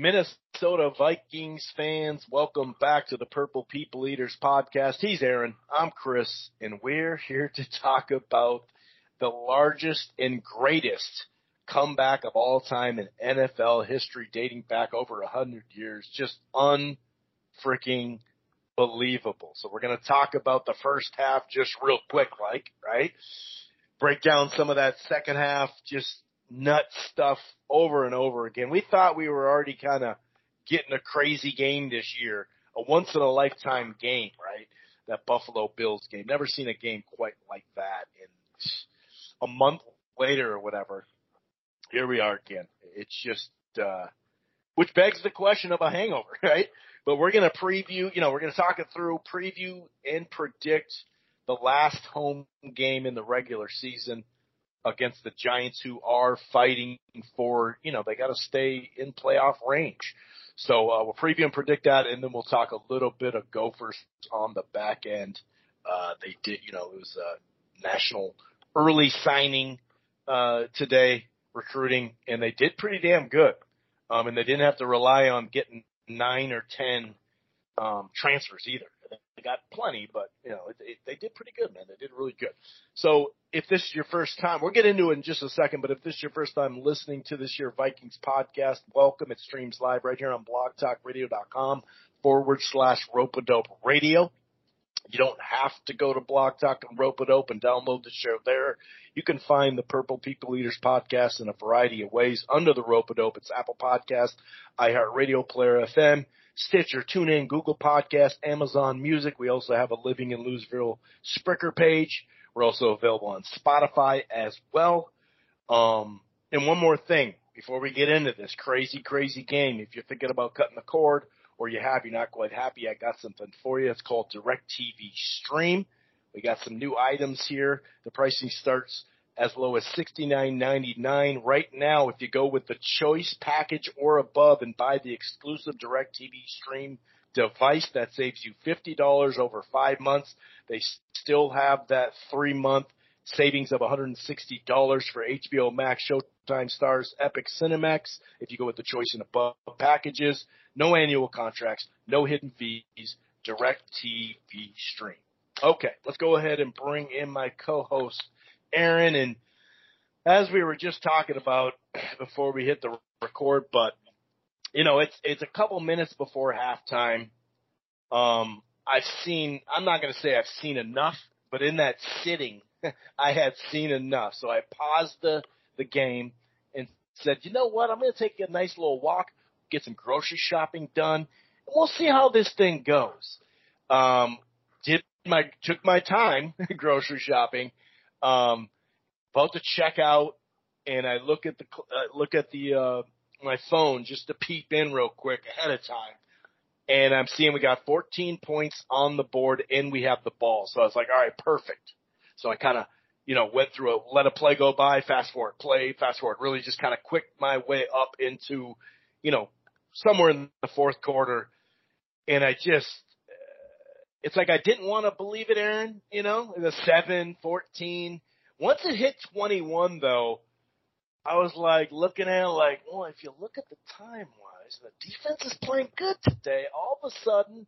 Minnesota Vikings fans, welcome back to the Purple People Eaters podcast. He's Aaron, I'm Chris, and we're here to talk about the largest and greatest comeback of all time in NFL history dating back over a hundred years. Just unfreaking believable. So we're going to talk about the first half just real quick, like, right? Break down some of that second half, just nut stuff over and over again. We thought we were already kind of getting a crazy game this year, a once in a lifetime game, right? That Buffalo Bills game. Never seen a game quite like that in a month later or whatever. Here we are again. It's just, uh, which begs the question of a hangover, right? But we're going to preview, you know, we're going to talk it through, preview and predict the last home game in the regular season against the Giants who are fighting for, you know, they got to stay in playoff range. So uh, we'll preview and predict that, and then we'll talk a little bit of Gophers on the back end. Uh, they did, you know, it was a national early signing uh, today, recruiting, and they did pretty damn good. Um, and they didn't have to rely on getting nine or ten um, transfers either. They got plenty, but you know it, it, they did pretty good, man. They did really good. So if this is your first time, we'll get into it in just a second. But if this is your first time listening to this year Vikings podcast, welcome. It streams live right here on BlogTalkRadio.com forward slash Rope A Dope Radio. You don't have to go to Blog Talk and Rope A Dope. Download the show there. You can find the Purple People Eaters podcast in a variety of ways under the Rope A Dope. It's Apple Podcast, iHeartRadio Player FM, Stitcher, TuneIn, Google Podcast, Amazon Music. We also have a Living in Louisville Spreaker page. We're also available on Spotify as well. Um, and one more thing before we get into this crazy, crazy game. If you're thinking about cutting the cord or you have, you're not quite happy, I got something for you. It's called DirecTV Stream. We got some new items here. The pricing starts as low as $69.99 right now. If you go with the choice package or above and buy the exclusive DirecTV Stream device, that saves you $50 over five months. They still have that three month savings of $160 for HBO Max, Showtime Starz, Epix Cinemax. If you go with the choice and above packages, no annual contracts, no hidden fees, direct TV stream. Okay, let's go ahead and bring in my co-host, Aaron. And as we were just talking about before we hit the record, but you know, it's, it's a couple minutes before halftime. Um, I've seen, I'm not going to say I've seen enough, but in that sitting, I had seen enough. So I paused the, the game and said, you know what? I'm going to take a nice little walk get some grocery shopping done. And we'll see how this thing goes. Um, did my, took my time grocery shopping. Um, about to check out and I look at the, uh, look at the, uh, my phone just to peep in real quick ahead of time. And I'm seeing we got 14 points on the board and we have the ball. So I was like, all right, perfect. So I kind of, you know, went through a let a play go by, fast forward play, fast forward, really just kind of quick my way up into, you know, somewhere in the fourth quarter, and I just, it's like I didn't want to believe it, Aaron. You know, the seven, fourteen. Once it hit 21, though, I was like looking at it like, well, if you look at the time wise, the defense is playing good today. All of a sudden,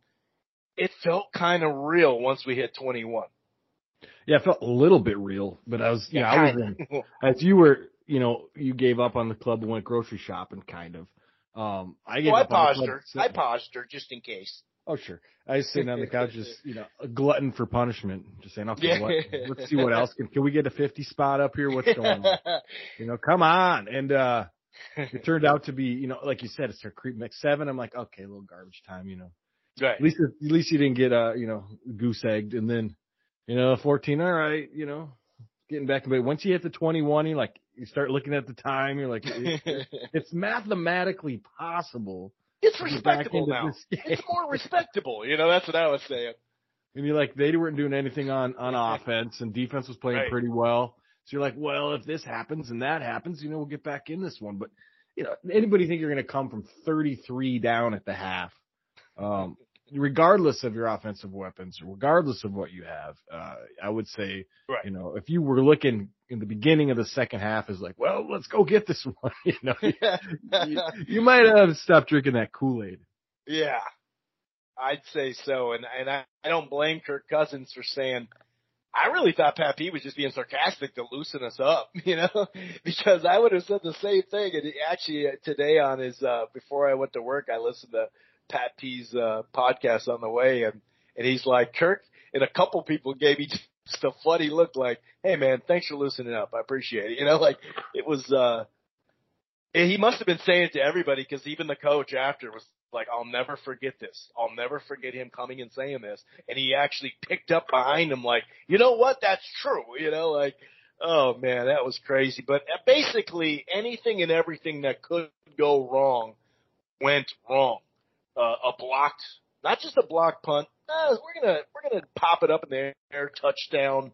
it felt kind of real once we hit 21. Yeah, it felt a little bit real, but I was, yeah, I was in, as you were, you know, you gave up on the club and went grocery shopping, kind of. Um, I get. Well, I paused her. I paused her just in case. Oh sure. I was sitting on the couch, just you know, a glutton for punishment. Just saying, okay, what, let's see what else can. Can we get a fifty spot up here? What's going on? you know, come on. And uh it turned out to be, you know, like you said, it's our creep mix seven. I'm like, okay, a little garbage time, you know. Right. At least, at least you didn't get, uh, you know, goose egged, and then, you know, 14. All right, you know, getting back. To but once you hit the 21, you like, you start looking at the time. You're like, it's mathematically possible. It's respectable now. It's more respectable. You know, that's what I was saying. And you're like, they weren't doing anything on on offense, and defense was playing right. pretty well. So you're like, well, if this happens and that happens, you know, we'll get back in this one. But you know, anybody think you're going to come from 33 down at the half? Um, regardless of your offensive weapons, regardless of what you have, uh, I would say, Right. you know, if you were looking in the beginning of the second half is like, well, let's go get this one, you know, you, you might have stopped drinking that Kool Aid. Yeah, I'd say so, and and I, I don't blame Kirk Cousins for saying. I really thought Pat P was just being sarcastic to loosen us up, you know, because I would have said the same thing. And he- actually, uh, today on his uh before I went to work, I listened to Pat P's uh podcast on the way, and and he's like, Kirk, and a couple people gave me just a funny look, like, "Hey man, thanks for loosening up. I appreciate it." You know, like it was. uh he must have been saying it to everybody because even the coach after was like, I'll never forget this. I'll never forget him coming and saying this. And he actually picked up behind him like, you know what? That's true. You know, like, oh man, that was crazy. But uh, basically anything and everything that could go wrong went wrong. Uh, a blocked, not just a block punt. Uh, we're gonna, we're gonna pop it up in the air, touchdown.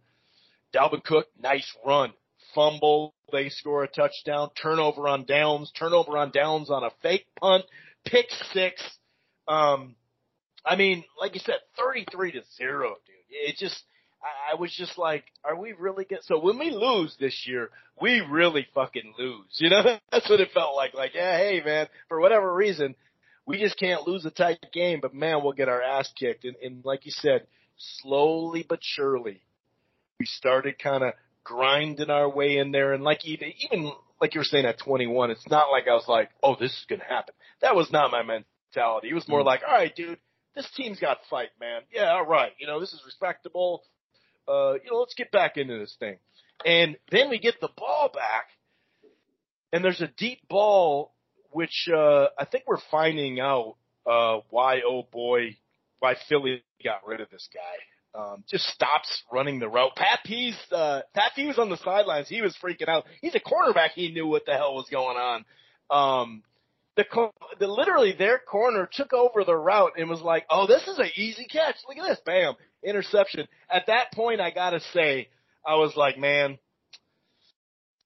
Dalvin Cook, nice run. Fumble, they score a touchdown. Turnover on downs, turnover on downs on a fake punt, pick six. Um, I mean, like you said, 33 to zero, dude. It just, I, I was just like, are we really get, so when we lose this year, we really fucking lose. You know, that's what it felt like. Like, yeah, hey man, for whatever reason, we just can't lose a tight game, but man, we'll get our ass kicked. And, and like you said, slowly but surely, we started kind of grinding our way in there. And like even, even like you were saying at 21, it's not like I was like, oh, this is going to happen. That was not my mentality. It was more like, all right, dude, this team's got fight, man. Yeah, all right. You know, this is respectable. Uh, you know, let's get back into this thing. And then we get the ball back and there's a deep ball, which, uh, I think we're finding out, uh, why, oh boy, why Philly got rid of this guy. Um, just stops running the route. Pat P's, uh, Pat P was on the sidelines. He was freaking out. He's a cornerback. He knew what the hell was going on. Um, the, the literally their corner took over the route and was like, "Oh, this is an easy catch. Look at this, bam, interception." At that point, I gotta say, I was like, "Man,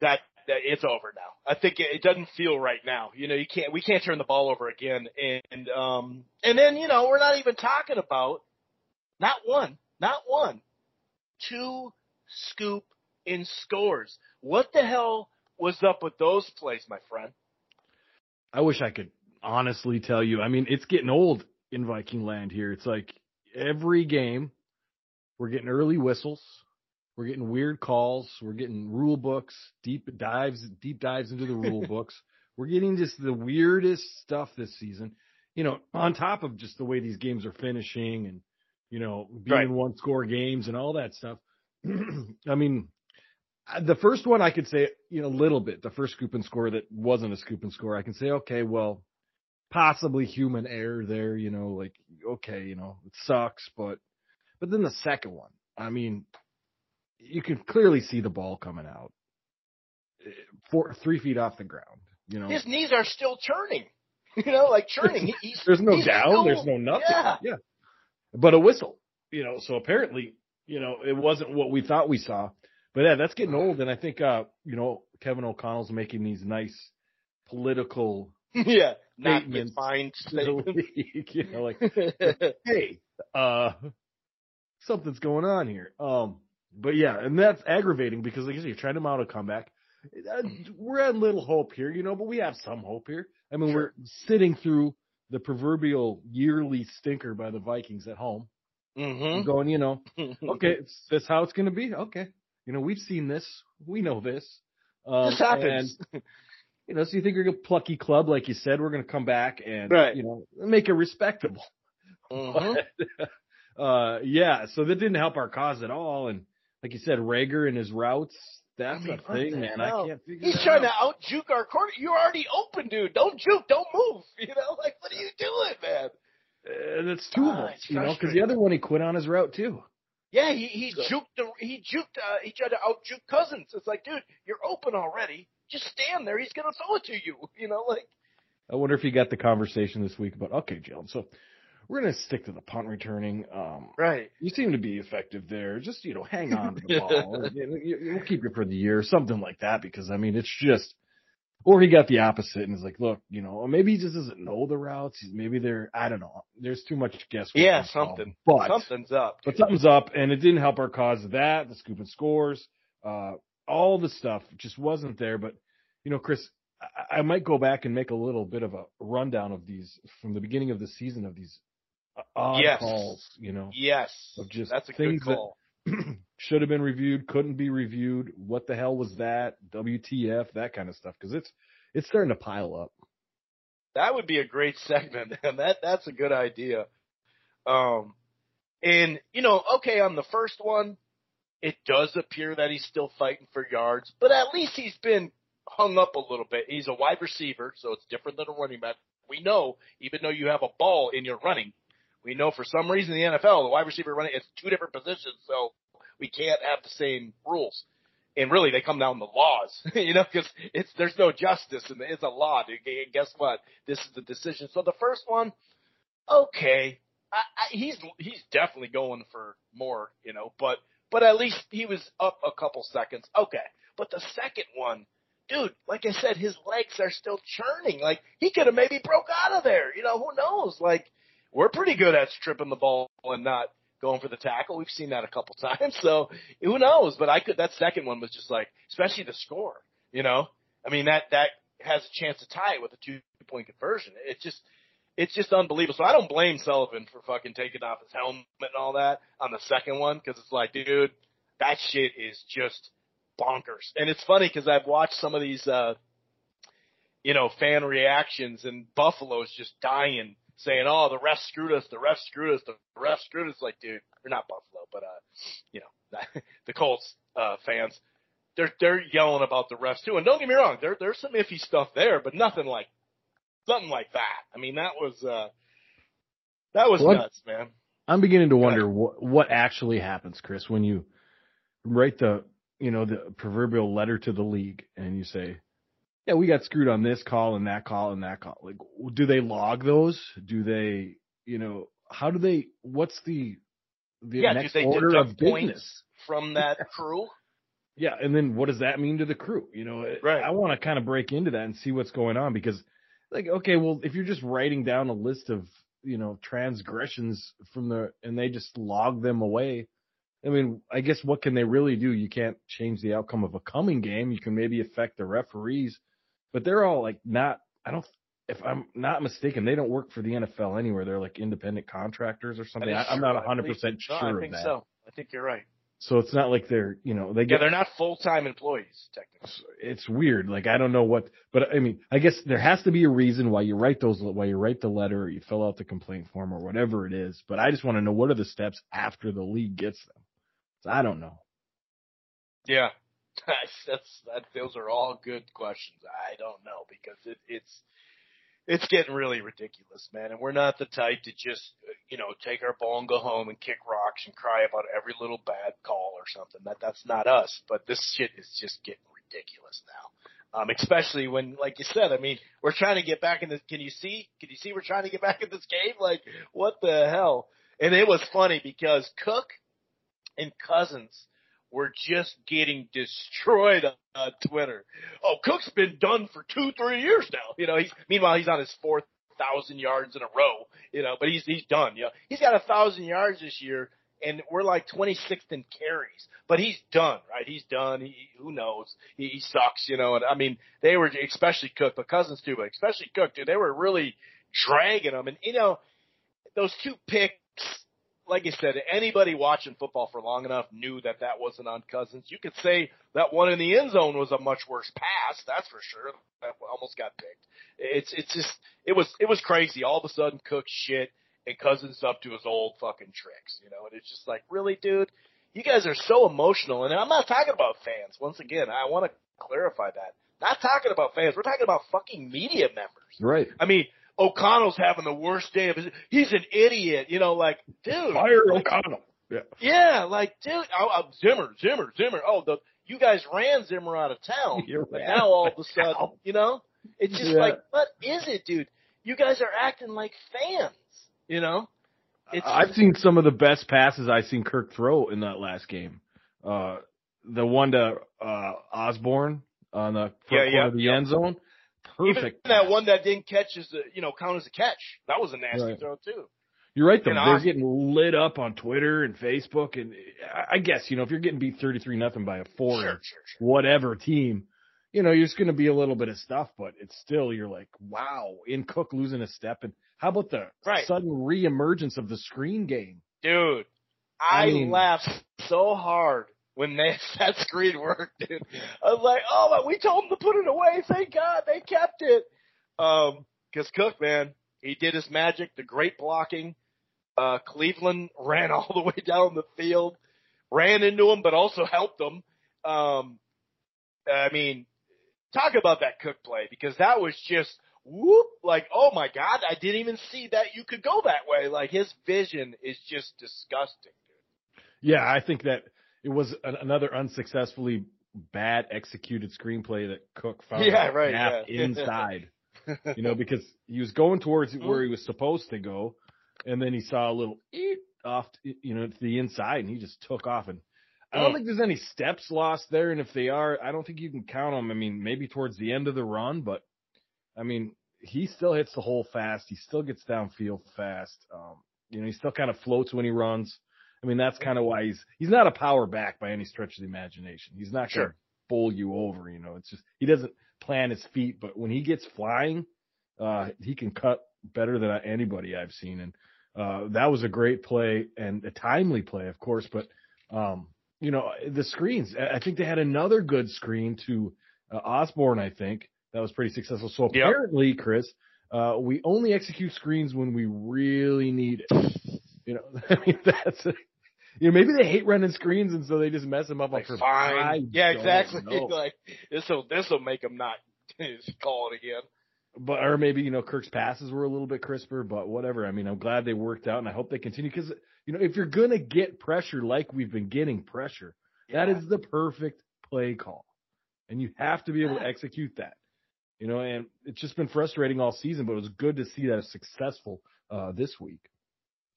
that, that it's over now. I think it, it doesn't feel right now. You know, you can't we can't turn the ball over again." And um, and then you know we're not even talking about not one, not one, two scoop in scores. What the hell was up with those plays, my friend? I wish I could honestly tell you. I mean, it's getting old in Viking land here. It's like every game we're getting early whistles. We're getting weird calls. We're getting rule books, deep dives, deep dives into the rule books. We're getting just the weirdest stuff this season. You know, on top of just the way these games are finishing and, you know, being Right. one score games and all that stuff. I mean, the first one I could say, you know, a little bit. The first scoop and score that wasn't a scoop and score, I can say, okay, well, possibly human error there. You know, like okay, you know, it sucks, but but then the second one, I mean, you can clearly see the ball coming out, eh, four three feet off the ground. You know, His knees are still turning. You know, like churning. He's, there's no he's down, still- there's no nothing. Yeah. but a whistle. You know, so apparently, you know, it wasn't what we thought we saw. But yeah, that's getting old, and I think uh, you know, Kevin O'Connell's making these nice political yeah. Not Statements. defined to statements. you know, like hey, uh, something's going on here. Um, but yeah, and that's aggravating because like you said, you're trying to mount a comeback. Uh, We're at little hope here, you know, but we have some hope here. I mean, Sure. we're sitting through the proverbial yearly stinker by the Vikings at home, mm-hmm. going, you know, okay, that's how it's going to be. Okay, you know, we've seen this, we know this. Um, This happens. and, you know, so you think you're a plucky club, like you said, we're going to come back and Right. you know make it respectable. Mhm. uh, yeah, so that didn't help our cause at all. And like you said, Reagor and his routes, that's I mean, a thing, man. hell? I can't figure He's that trying to out. out juke our corner. You're already open, dude. Don't juke. Don't move. You know, like what are you doing, man? And it's two of them, you know, because the other one he quit on his route too. Yeah, he he So- juked the he juked uh, he tried to out juke Cousins. It's like, dude, you're open already. Just stand there. He's gonna throw it to you. You know, like I wonder if he got the conversation this week about okay, Jalen. So we're gonna stick to the punt returning. Um, right. you seem to be effective there. Just you know, hang on to the ball. We'll keep you for the year, something like that. Because I mean, it's just or he got the opposite and is like, look, you know, maybe he just doesn't know the routes. Maybe they're, I don't know. There's too much guesswork. Yeah, something. But something's up. But something's up, and it didn't help our cause. That the scoop and scores, uh, all the stuff just wasn't there. But you know, Chris, I, I might go back and make a little bit of a rundown of these from the beginning of the season of these odd yes. calls. You know, yes, of just that's a things good call. that should have been reviewed, couldn't be reviewed. What the hell was that? WTF? That kind of stuff because it's it's starting to pile up. That would be a great segment, and that that's a good idea. Um, and you know, okay, on the first one, it does appear that he's still fighting for yards, but at least he's been hung up a little bit. He's a wide receiver, so it's different than a running back. We know, even though you have a ball in your running, we know for some reason in the NFL, the wide receiver running, it's two different positions, so we can't have the same rules. And really, they come down to laws, you know, because it's there's no justice and it's a law. And guess what? This is the decision. So the first one, okay, I, I, he's he's definitely going for more, you know, but but at least he was up a couple seconds. Okay, but the second one, dude, like I said, his legs are still churning. Like he could have maybe broke out of there. You know, who knows? Like we're pretty good at stripping the ball and not going for the tackle. We've seen that a couple times. So who knows? But I could, that second one was just like, especially the score, you know, I mean, that, that has a chance to tie it with a two point conversion. It's just, it's just unbelievable. So I don't blame Sullivan for fucking taking off his helmet and all that on the second one. Cause it's like, dude, that shit is just bonkers. And it's funny cause I've watched some of these, uh, you know, fan reactions and Buffalo's just dying saying, "Oh, the refs screwed us. The refs screwed us. The refs screwed us." Like, dude, they're not Buffalo, but uh, you know, the Colts uh, fans, they're they're yelling about the refs too. And don't get me wrong, there there's some iffy stuff there, but nothing like something like that. I mean, that was uh, that was nuts, man. I'm beginning to wonder what what actually happens, Chris, when you write the you know the proverbial letter to the league and you say yeah, we got screwed on this call and that call and that call. Like, do they log those? Do they, you know, how do they? What's the the yeah, next do they order of business from that crew? yeah, and then what does that mean to the crew? You know, eh, right. I want to kind of break into that and see what's going on because, like, okay, well, if you're just writing down a list of you know transgressions from the and they just log them away. I mean, I guess what can they really do? You can't change the outcome of a coming game. You can maybe affect the referees but they're all like not. I don't. If I'm not mistaken, they don't work for the NFL anywhere. They're like independent contractors or something. I, am not 100 percent sure no, I think of that. So I think you're right. So it's not like they're, you know, they get. Yeah, they're not full time employees technically. It's weird. Like I don't know what, but I mean, I guess there has to be a reason why you write those, why you write the letter, or you fill out the complaint form, or whatever it is. But I just want to know what are the steps after the league gets them. So I don't know. Yeah, that's that. Those are all good questions. I don't know because it, it's it's getting really ridiculous, man. And we're not the type to just you know take our ball and go home and kick rocks and cry about every little bad call or something. That that's not us. But this shit is just getting ridiculous now. Um, especially when, like you said, I mean, we're trying to get back in this. Can you see? Can you see we're trying to get back in this game? Like, what the hell? And it was funny because Cook and Cousins were just getting destroyed on, on Twitter. Oh, Cook's been done for two, three years now. You know, he's meanwhile he's on his fourth thousand yards in a row. You know, but he's he's done. You know, he's got a thousand yards this year, and we're like 26th in carries. But he's done, right? He's done. He who knows? He, he sucks. You know, and I mean they were especially Cook, but Cousins too, but especially Cook, dude. They were really dragging him, and you know those two picks like I said, anybody watching football for long enough knew that that wasn't on Cousins. You could say that one in the end zone was a much worse pass, that's for sure. That almost got picked. It's it's just it was it was crazy. All of a sudden, Cook shit and Cousins up to his old fucking tricks, you know. And it's just like, really, dude, you guys are so emotional. And I'm not talking about fans. Once again, I want to clarify that. Not talking about fans. We're talking about fucking media members. Right. I mean, O'Connell's having the worst day of his. He's an idiot, you know. Like, dude, fire like, O'Connell. Yeah. Yeah, like, dude, oh, oh, Zimmer, Zimmer, Zimmer. Oh, the you guys ran Zimmer out of town, You're but now all of a sudden, you know, it's just yeah. like, what is it, dude? You guys are acting like fans, you know. It's I've seen some of the best passes I've seen Kirk throw in that last game. Uh, the one to uh, Osborn on the front yeah, yeah, of the yeah. end zone perfect. Even that one that didn't catch is, a, you know, count as a catch. That was a nasty right. throw too. You're right though. And They're getting lit up on Twitter and Facebook, and I guess you know if you're getting beat 33 nothing by a four sure, sure, sure. whatever team, you know you're just going to be a little bit of stuff, but it's still you're like, wow, in Cook losing a step, and how about the right. sudden reemergence of the screen game, dude? I, I mean, laughed so hard when they, that screen worked, dude. I was like, oh, my, we told them to put it away. Thank God they kept it. Um, cause Cook, man, he did his magic, the great blocking. Uh, Cleveland ran all the way down the field, ran into him, but also helped him. Um, I mean, talk about that Cook play because that was just whoop, like, oh my God, I didn't even see that you could go that way. Like his vision is just disgusting, dude. Yeah, I think that it was an, another unsuccessfully bad executed screenplay that Cook found yeah, right, yeah. inside. you know, because he was going towards mm-hmm. where he was supposed to go, and then he saw a little off, you know, to the inside, and he just took off. And I don't mm. think there's any steps lost there, and if they are, I don't think you can count them. I mean, maybe towards the end of the run, but I mean, he still hits the hole fast. He still gets downfield fast. Um, you know, he still kind of floats when he runs. I mean, that's kind of why he's he's not a power back by any stretch of the imagination. He's not sure. going to bowl you over. You know, it's just he doesn't plan his feet, but when he gets flying, uh, he can cut better than anybody I've seen. And uh, that was a great play and a timely play, of course. But um, you know, the screens. I think they had another good screen to uh, Osborn. I think that was pretty successful. So apparently, yep. Chris, uh, we only execute screens when we really need it. You know, I mean that's you know, maybe they hate running screens and so they just mess them up like, for fine. yeah, exactly. like this will this will make them not call it again. But or maybe you know Kirk's passes were a little bit crisper, but whatever. I mean, I'm glad they worked out, and I hope they continue because you know if you're gonna get pressure like we've been getting pressure, yeah. that is the perfect play call, and you have to be able to execute that. You know, and it's just been frustrating all season, but it was good to see that it's successful uh, this week.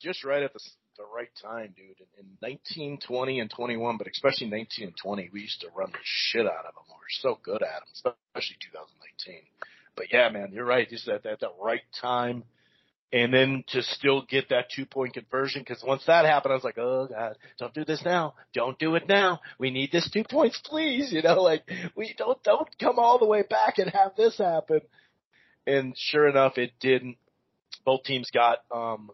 Just right at the the right time, dude. In, in 19, 20, and 21, but especially 19 and 20, we used to run the shit out of them. We were so good at them, especially 2019. But yeah, man, you're right. Just at, at the right time. And then to still get that two point conversion, because once that happened, I was like, oh god, don't do this now. Don't do it now. We need this two points, please. You know, like we don't don't come all the way back and have this happen. And sure enough, it didn't. Both teams got um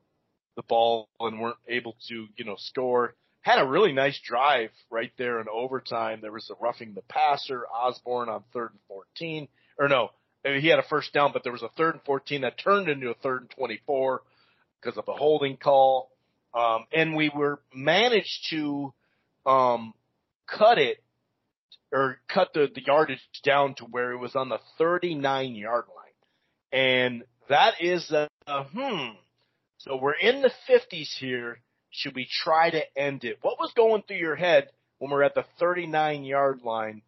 the ball and weren't able to, you know, score. Had a really nice drive right there in overtime. There was a roughing the passer, Osborn on third and 14. Or no, he had a first down, but there was a third and 14 that turned into a third and 24 because of a holding call. Um, and we were managed to, um, cut it or cut the, the yardage down to where it was on the 39 yard line. And that is a, a hmm, so we're in the 50s here. Should we try to end it? What was going through your head when we're at the 39 yard line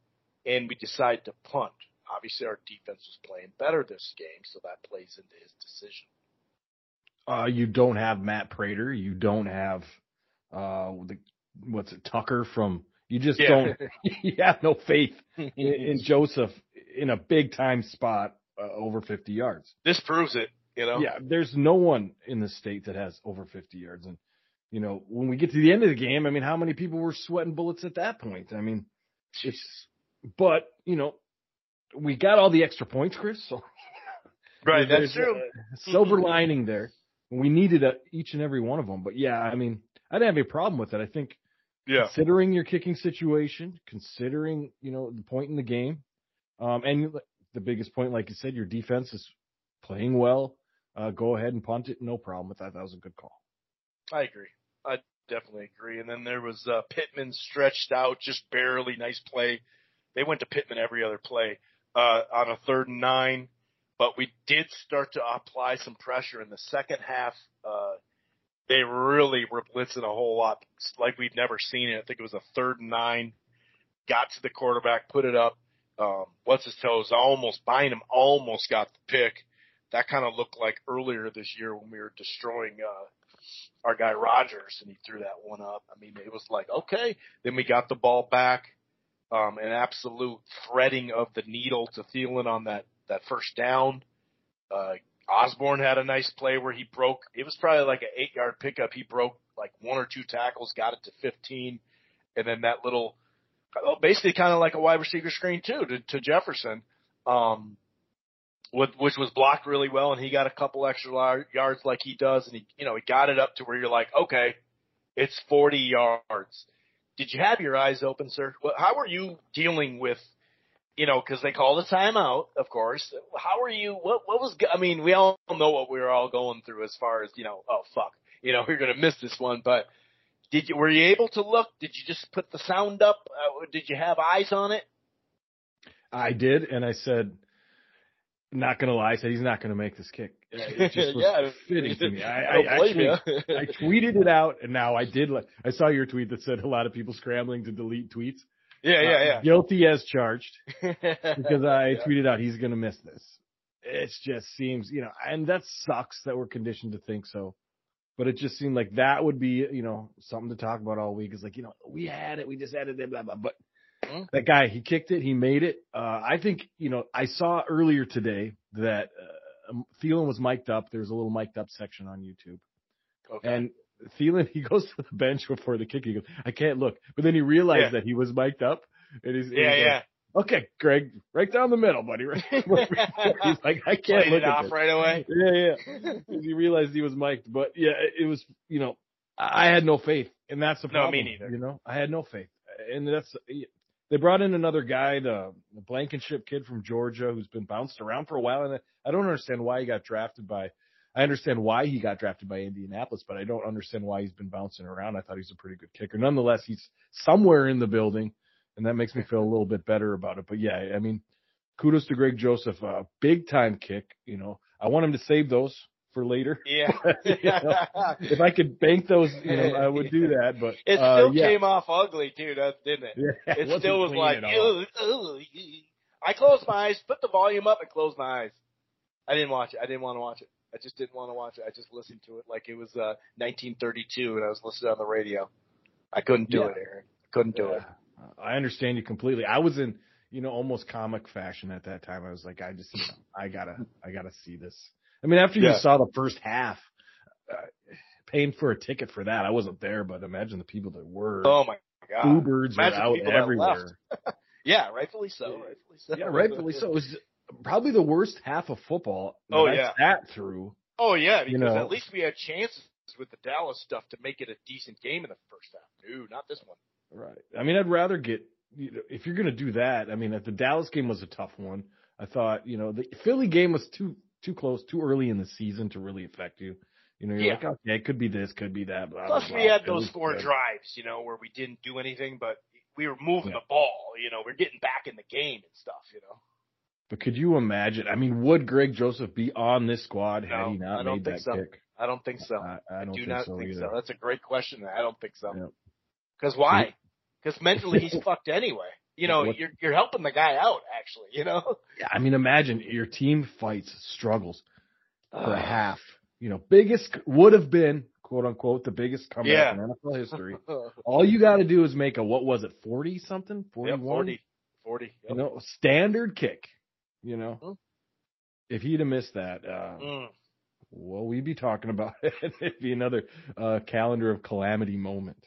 and we decide to punt? Obviously, our defense was playing better this game, so that plays into his decision. Uh, you don't have Matt Prater. You don't have uh, the, what's it, Tucker from. You just yeah. don't. you have no faith in, in Joseph in a big time spot uh, over 50 yards. This proves it. You know? Yeah, there's no one in the state that has over 50 yards. And, you know, when we get to the end of the game, I mean, how many people were sweating bullets at that point? I mean, it's, but, you know, we got all the extra points, Chris. So, right, that's true. silver lining there. We needed a, each and every one of them. But yeah, I mean, I didn't have a problem with it. I think, yeah. considering your kicking situation, considering, you know, the point in the game, um, and the biggest point, like you said, your defense is playing well uh, go ahead and punt it. No problem with that. That was a good call. I agree. I definitely agree. And then there was uh, Pittman stretched out, just barely. Nice play. They went to Pittman every other play uh, on a third and nine, but we did start to apply some pressure in the second half. Uh, they really were blitzing a whole lot, like we've never seen it. I think it was a third and nine. Got to the quarterback, put it up. Um, what's his toes? Almost Bynum almost got the pick that kind of looked like earlier this year when we were destroying uh, our guy Rodgers and he threw that one up. I mean, it was like okay. Then we got the ball back, um, an absolute threading of the needle to Thielen on that that first down. Uh, Osborn had a nice play where he broke. It was probably like an eight yard pickup. He broke like one or two tackles, got it to 15, and then that little, well, basically kind of like a wide receiver screen too to, to Jefferson, um, with, which was blocked really well, and he got a couple extra yards like he does, and he, you know, he got it up to where you're like, okay, it's 40 yards. Did you have your eyes open, sir? How were you dealing with you know, because they called a timeout, of course. How are you? What what was? I mean, we all know what we were all going through as far as you know. Oh fuck, you know, we're gonna miss this one. But did you were you able to look? Did you just put the sound up? Uh, did you have eyes on it? I did, and I said, not gonna lie, I said he's not gonna make this kick. It just was yeah. fitting to me. I, I, actually I tweeted it out, and now I did. Like, I saw your tweet that said a lot of people scrambling to delete tweets. Yeah, yeah, uh, yeah. Guilty as charged because I yeah. tweeted out he's going to miss this. It just seems, you know, and that sucks that we're conditioned to think so. But it just seemed like that would be, you know, something to talk about all week. Is like, you know, we had it, we just had it, blah blah. But mm-hmm. that guy, he kicked it, he made it. Uh, I think, you know, I saw earlier today that uh, um, Thielen was mic'd up. There's a little mic'd up section on YouTube, okay. and Thielen, he goes to the bench before the kick. He goes, I can't look. But then he realized yeah. that he was mic'd up. And he's, yeah, he's yeah. Like, okay, Greg, right down the middle, buddy. Right he's like, I can't look it off this. right away. Yeah, yeah. he realized he was mic'd. But yeah, it was, you know, I had no faith. And that's the problem. No, me neither. You know, I had no faith. And that's, they brought in another guy, the, the Blankenship kid from Georgia who's been bounced around for a while. And I don't understand why he got drafted by I understand why he got drafted by Indianapolis, but I don't understand why he's been bouncing around. I thought he's a pretty good kicker. Nonetheless, he's somewhere in the building, and that makes me feel a little bit better about it. But yeah, I mean, kudos to Greg Joseph, uh, big time kick. You know, I want him to save those for later. Yeah. know, if I could bank those, you know, I would do that. But it uh, still yeah. came off ugly too, didn't it? Yeah, it, it still was like, ew, ew. I closed my eyes, put the volume up, and closed my eyes. I didn't watch it. I didn't want to watch it. I just didn't want to watch it. I just listened to it like it was uh, 1932 and I was listening on the radio. I couldn't do yeah. it, Aaron. Couldn't do it. I understand you completely. I was in, you know, almost comic fashion at that time. I was like, I just, you know, I gotta, I gotta see this. I mean, after you yeah. saw the first half, uh, paying for a ticket for that, I wasn't there, but imagine the people that were. Oh my god! Birds were out everywhere. yeah, rightfully so. Rightfully so. Yeah, rightfully so. It was probably the worst half of football. Oh yeah, sat through. Oh yeah, because you know, at least we had chances with the Dallas stuff to make it a decent game in the first half. No, not this one. Right. I mean, I'd rather get you know, if you're going to do that. I mean, the Dallas game was a tough one. I thought, you know, the Philly game was too too close, too early in the season to really affect you. You know, you're yeah. like, okay, it could be this, could be that. Blah, Plus, blah, we blah. had those four good. drives, you know, where we didn't do anything, but we were moving yeah. the ball. You know, we're getting back in the game and stuff. You know. But could you imagine? I mean, would Greg Joseph be on this squad no, had he not made that so. kick? I don't think so. I, I, don't think so. I do think not so think either. so. That's a great question. I don't think so. Yep. Because why? Because mentally he's fucked anyway. You know, What- you're you're helping the guy out actually. You know. Yeah, I mean, imagine your team fights, struggles for a half. You know, biggest would have been quote unquote the biggest comeback Yeah. in NFL history. All you got to do is make a what was it, forty something, forty Yep, one? 40. 40. Yep. You know, standard kick. You know, Mhm. if he'd have missed that, uh, Mm. well, we'd be talking about it. It'd be another uh, calendar of calamity moment.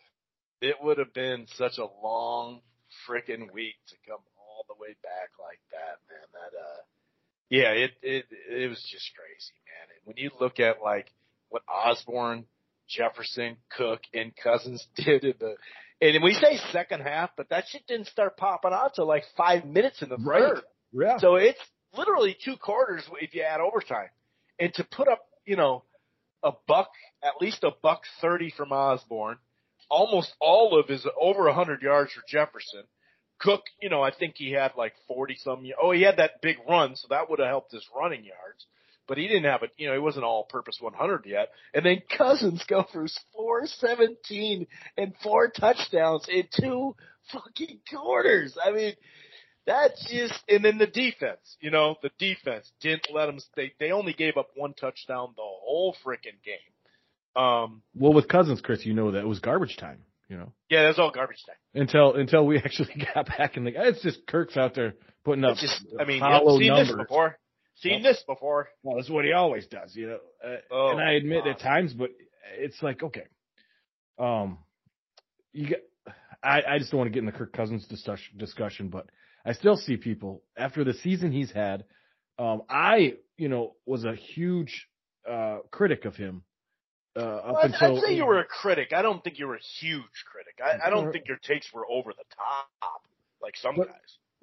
It would have been such a long freaking week to come all the way back like that, man. That uh yeah, it it it was just crazy, man. And when you look at like what Osborn, Jefferson, Cook, and Cousins did in the and we say second half, but that shit didn't start popping out till like five minutes in the Right. third. Yeah. So it's literally two quarters if you add overtime. And to put up, you know, a buck, at least a buck 30 from Osborn, almost all of his over a 100 yards for Jefferson. Cook, you know, I think he had like 40 some, oh, he had that big run, so that would have helped his running yards. But he didn't have it, you know, he wasn't all purpose 100 yet. And then Cousins go for 417 and four touchdowns in two fucking quarters. I mean, that's just, and then the defense, you know, the defense didn't let them, they, they only gave up one touchdown the whole freaking game. Um, Well, with Cousins, Chris, you know that it was garbage time. You know, yeah, that's all garbage time. until until we actually got back and like It's just Kirk's out there putting up It's just, I mean, hollow seen numbers. this before. Seen this before. Well, that's what he always does, you know. Uh, oh, and I admit God. at times, but it's like okay, um, you get. I, I just don't want to get in the Kirk Cousins discussion, but I still see people after the season he's had. Um, I, you know, was a huge uh, critic of him. Uh, up well, until I'd say you were a critic. I don't think you were a huge critic. I, I don't think your takes were over the top like some guys.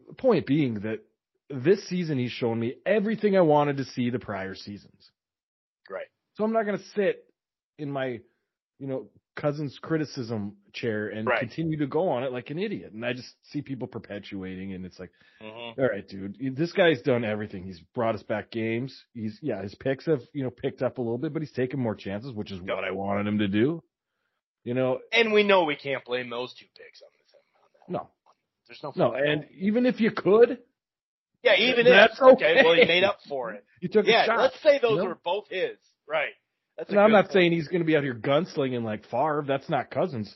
The point being that this season he's shown me everything I wanted to see the prior seasons. Right. So I'm not going to sit in my, you know, cousin's criticism chair and right. continue to go on it like an idiot. And I just see people perpetuating and it's like, mm-hmm. all right, dude, this guy's done everything. He's brought us back games. He's, yeah, his picks have, you know, picked up a little bit, but he's taken more chances, which is what I wanted him to do. You know, and we know we can't blame those two picks on this. On no, there's no. No, and even if you could, yeah, even if okay. okay. well, he made up for it. You took yeah, a shot. Let's say those you know? were both his, right? That's I'm not point. saying he's going to be out here gunslinging like Favre. That's not Cousins.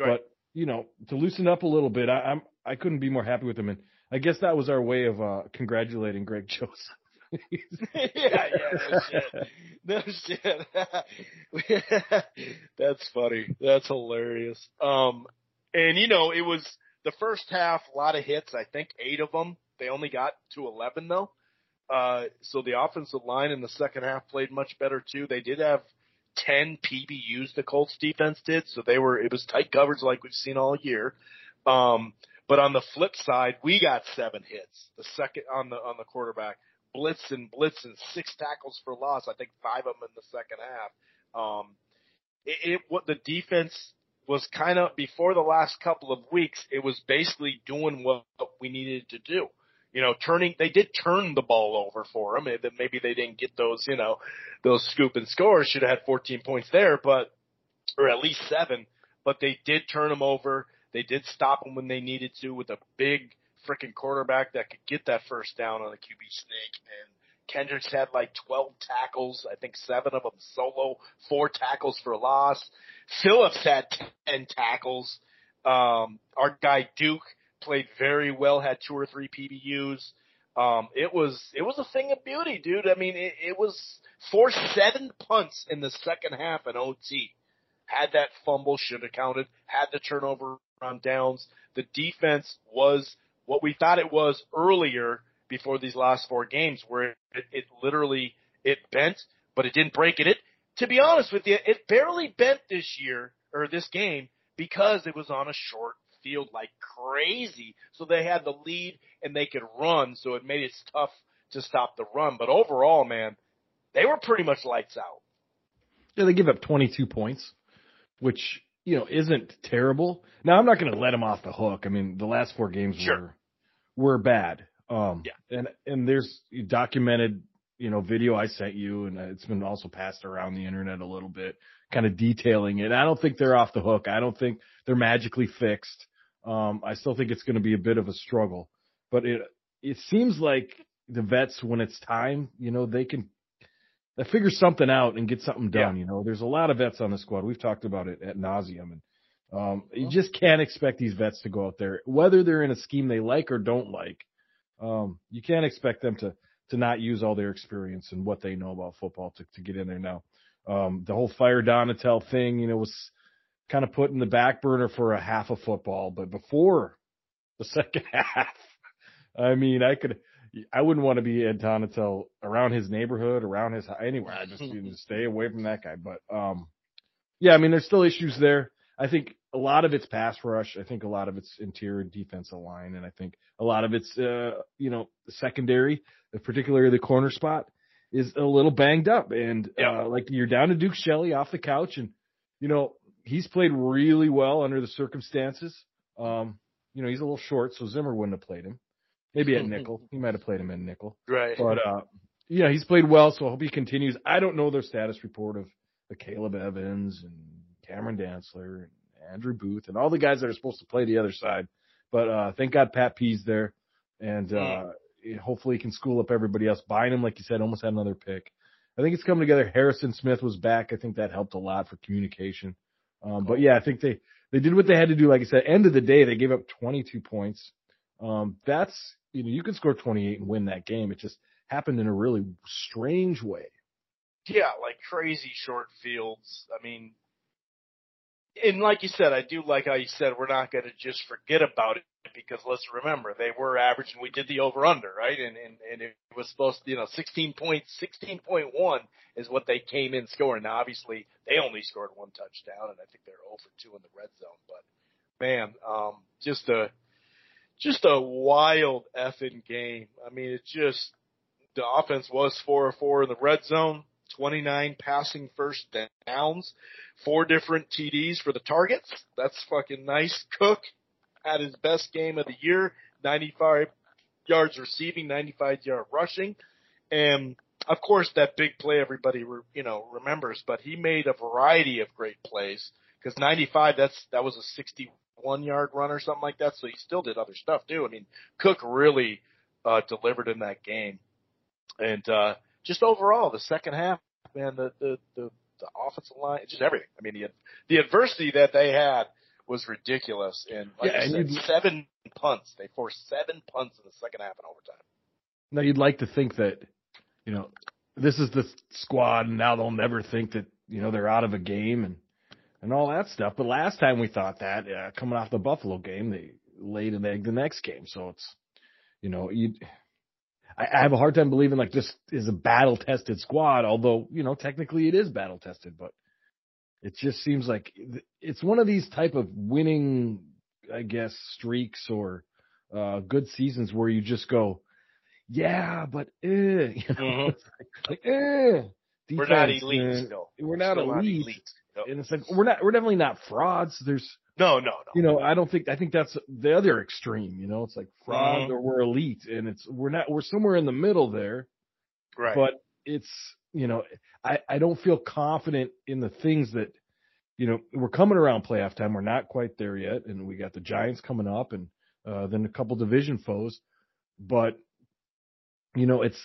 Right. But you know, to loosen up a little bit, I, I'm I couldn't be more happy with him, and I guess that was our way of uh congratulating Greg Joseph. yeah, yeah, no shit. No shit. That's funny. That's hilarious. Um, and you know, it was the first half, a lot of hits. I think eight of them. They only got to 11 though. Uh, so the offensive line in the second half played much better too. They did have 10 PBUs the Colts defense did. So they were, it was tight coverage like we've seen all year. Um, but on the flip side, we got seven hits. The second on the, on the quarterback. Blitz and blitz and six tackles for loss. I think five of them in the second half. Um, it, it what the defense was kind of before the last couple of weeks, it was basically doing what we needed to do. You know, turning, they did turn the ball over for them. Maybe they didn't get those, you know, those scoop and scores. Should have had 14 points there, but, or at least seven, but they did turn them over. They did stop them when they needed to with a big freaking quarterback that could get that first down on a QB sneak. And Kendricks had like 12 tackles. I think seven of them solo, four tackles for loss. Phillips had 10 tackles. Um, our guy Duke played very well, had two or three PBUs. Um, it was, it was a thing of beauty, dude. I mean, it, it was four seven punts in the second half in OT. Had that fumble, should have counted, had the turnover on downs. The defense was what we thought it was earlier before these last four games where it, it literally, it bent, but it didn't break it. It, to be honest with you, it barely bent this year or this game because it was on a short field like crazy. So they had the lead and they could run. So it made it tough to stop the run. But overall, man, they were pretty much lights out. Yeah, they give up 22 points, which, you know, isn't terrible. Now I'm not going to let them off the hook. I mean, the last four games sure. were, were bad. Um, yeah. and, and there's documented you know, video I sent you, and it's been also passed around the internet a little bit, kind of detailing it. I don't think they're off the hook. I don't think they're magically fixed. Um, I still think it's going to be a bit of a struggle, but it it seems like the vets, when it's time, you know, they can they figure something out and get something done. Yeah. You know, there's a lot of vets on the squad. We've talked about it at nauseum, and um, you just can't expect these vets to go out there, whether they're in a scheme they like or don't like. Um, you can't expect them to to not use all their experience and what they know about football to, to get in there now. Um, the whole fire Donatell thing, you know, was kind of put in the back burner for a half of football, but before the second half, I mean, I could, I wouldn't want to be Ed Donatell around his neighborhood, around his anywhere. I just need to stay away from that guy. But um, yeah, I mean, there's still issues there. I think a lot of it's pass rush. I think a lot of it's interior defensive line, and I think a lot of it's uh, you know secondary particularly the corner spot, is a little banged up. And yeah. uh, like you're down to Duke Shelley off the couch, and you know he's played really well under the circumstances. Um, you know he's a little short, so Zimmer wouldn't have played him. Maybe at nickel, he might have played him in nickel. Right. But uh, yeah, he's played well, so I hope he continues. I don't know their status report of the Caleb Evans and Cameron Dantzler and Andrew Booth and all the guys that are supposed to play the other side. But uh, thank God Pat P's there, and uh, hopefully he can school up everybody else. Bynum, like you said, almost had another pick. I think it's coming together. Harrison Smith was back. I think that helped a lot for communication. Um, but yeah, I think they, they did what they had to do. Like I said, end of the day, they gave up 22 points. Um, that's, you know, you can score 28 and win that game. It just happened in a really strange way. Yeah, like crazy short fields. I mean, and like you said, I do like how you said we're not going to just forget about it because let's remember they were averaging. We did the over under right, and and and it was supposed to you know sixteen point sixteen point one is what they came in scoring. Now obviously they only scored one touchdown, and I think they're over two in the red zone. But man, um, just a just a wild effing game. I mean, it just the offense was four or four in the red zone. 29 passing first downs, four different TDs for the targets. That's fucking nice. Cook had his best game of the year, 95 yards receiving, 95 yard rushing. And of course that big play everybody, you know, remembers, but he made a variety of great plays because 95, that's, that was a 61 yard run or something like that. So he still did other stuff too. I mean, Cook really, uh, delivered in that game. And, uh, just overall, the second half, man, the, the, the, the offensive line, just everything. I mean, the, the adversity that they had was ridiculous. And like yeah, said, seven punts. They forced seven punts in the second half and overtime. Now you'd like to think that, you know, this is the squad and now they'll never think that, you know, they're out of a game and, and all that stuff. But last time we thought that, uh, coming off the Buffalo game, they laid an egg the next game. So it's, you know, you I, I have a hard time believing like this is a battle tested squad, although, you know, technically it is battle tested, but it just seems like it's one of these type of winning, I guess, streaks or uh, good seasons where you just go, yeah, but eh, you know, mm-hmm. like, like eh. Defense, we're not elite still. We're not still elite. Not elite. And it's like we're not we're definitely not frauds. There's no, no, no. You know, I don't think I think that's the other extreme. You know, it's like fraud mm-hmm. or we're elite, and it's we're not we're somewhere in the middle there. Right. But it's you know I I don't feel confident in the things that you know we're coming around playoff time. We're not quite there yet, and we got the Giants coming up, and uh, then a couple division foes. But you know, it's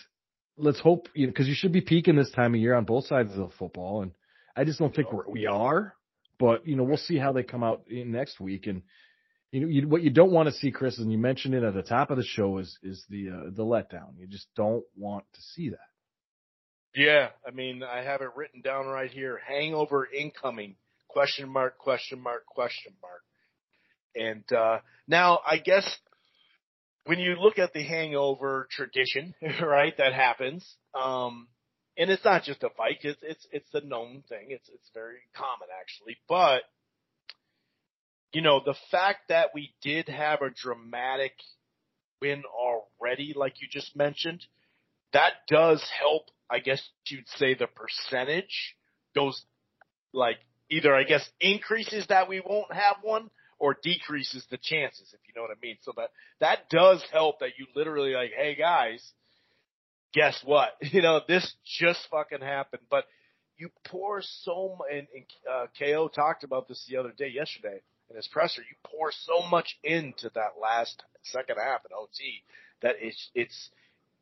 let's hope you know because you should be peaking this time of year on both sides of the football, and I just don't think we're, we are. But you know, we'll see how they come out in next week. And you know, you, what you don't want to see, Chris, and you mentioned it at the top of the show, is is the uh, the letdown. You just don't want to see that. Yeah, I mean, I have it written down right here. Hangover incoming? Question mark? Question mark? Question mark? And uh, now, I guess when you look at the hangover tradition, right, that happens, um, and it's not just a bike. It's it's it's a known thing. It's it's very common actually. But you know, the fact that we did have a dramatic win already, like you just mentioned, that does help. I guess you'd say the percentage goes like either I guess increases that we won't have one or decreases the chances, if you know what I mean. So that that does help that you literally like, hey guys, guess what? You know, this just fucking happened. But you pour so much, and, and uh, KO talked about this the other day, yesterday, in his presser. You pour so much into that last second half in OT that it's, it's,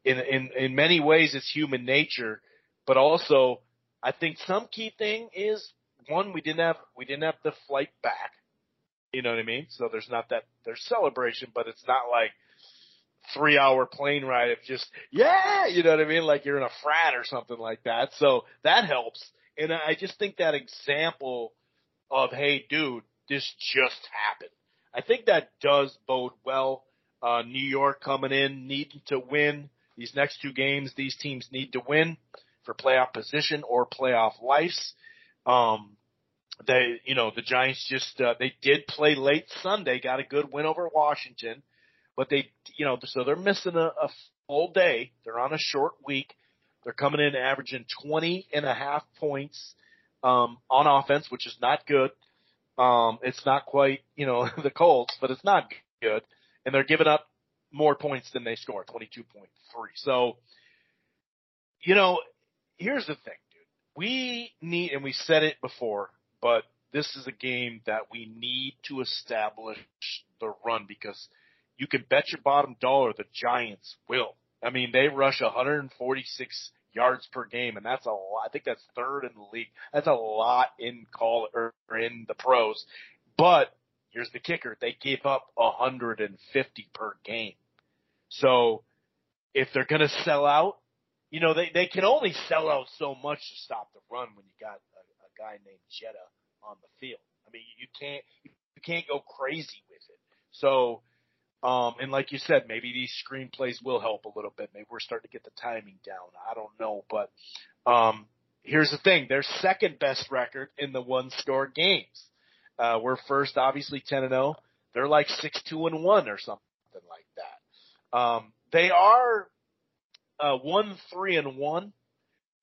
in, in, in many ways, it's human nature, but also, I think some key thing is one, we didn't have, we didn't have the flight back. You know what I mean? So there's not that, there's celebration, but it's not like, three hour plane ride of just, yeah, you know what I mean? Like you're in a frat or something like that. So that helps. And I just think that example of, hey, dude, this just happened. I think that does bode well. Uh, New York coming in, needing to win these next two games. These teams need to win for playoff position or playoff lives. Um, they, you know, the Giants just, uh, they did play late Sunday, got a good win over Washington but they, you know, so they're missing a, a full day. They're on a short week. They're coming in averaging 20 and a half points, um, on offense, which is not good. Um, it's not quite, you know, the Colts, but it's not good. And they're giving up more points than they score, 22.3. So, you know, here's the thing, dude. We need, and we said it before, but this is a game that we need to establish the run because – you can bet your bottom dollar the Giants will. I mean, they rush 146 yards per game, and that's a lot. I think that's third in the league. That's a lot in call or in the pros. But here's the kicker: they give up 150 per game. So if they're going to sell out, you know, they, they can only sell out so much to stop the run when you got a, a guy named Jetta on the field. I mean, you can't, you can't go crazy with it. So, um, and like you said, maybe these screenplays will help a little bit. Maybe we're starting to get the timing down. I don't know, but, um, here's the thing. Their second best record in the one score games. Uh, we're first, obviously 10 and 0. They're like 6 2 and 1 or something like that. Um, they are, uh, 1 3 and 1,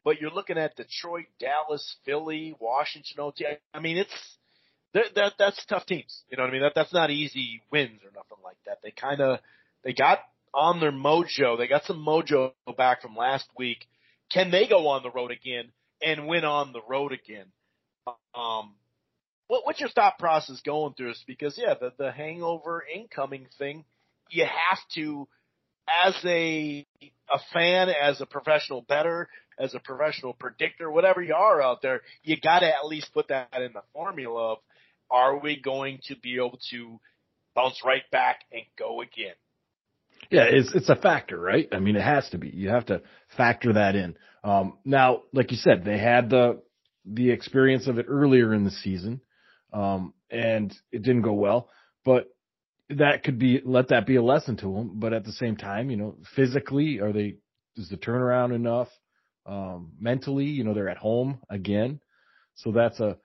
but you're looking at Detroit, Dallas, Philly, Washington, OT. I mean, it's, that, that's tough teams. You know what I mean? That, that's not easy wins or nothing like that. They kind of, they got on their mojo. They got some mojo back from last week. Can they go on the road again and win on the road again? Um, what, what's your thought process going through this? Because yeah, the, the hangover incoming thing, you have to, as a, a fan, as a professional better, as a professional predictor, whatever you are out there, you gotta at least put that in the formula of, are we going to be able to bounce right back and go again? Yeah, it's it's a factor, right? I mean, it has to be. You have to factor that in. Um, now, like you said, they had the the experience of it earlier in the season, um, and it didn't go well. But that could be let that be a lesson to them. But at the same time, you know, physically, are they is the turnaround enough? Um, mentally, you know, they're at home again, so that's a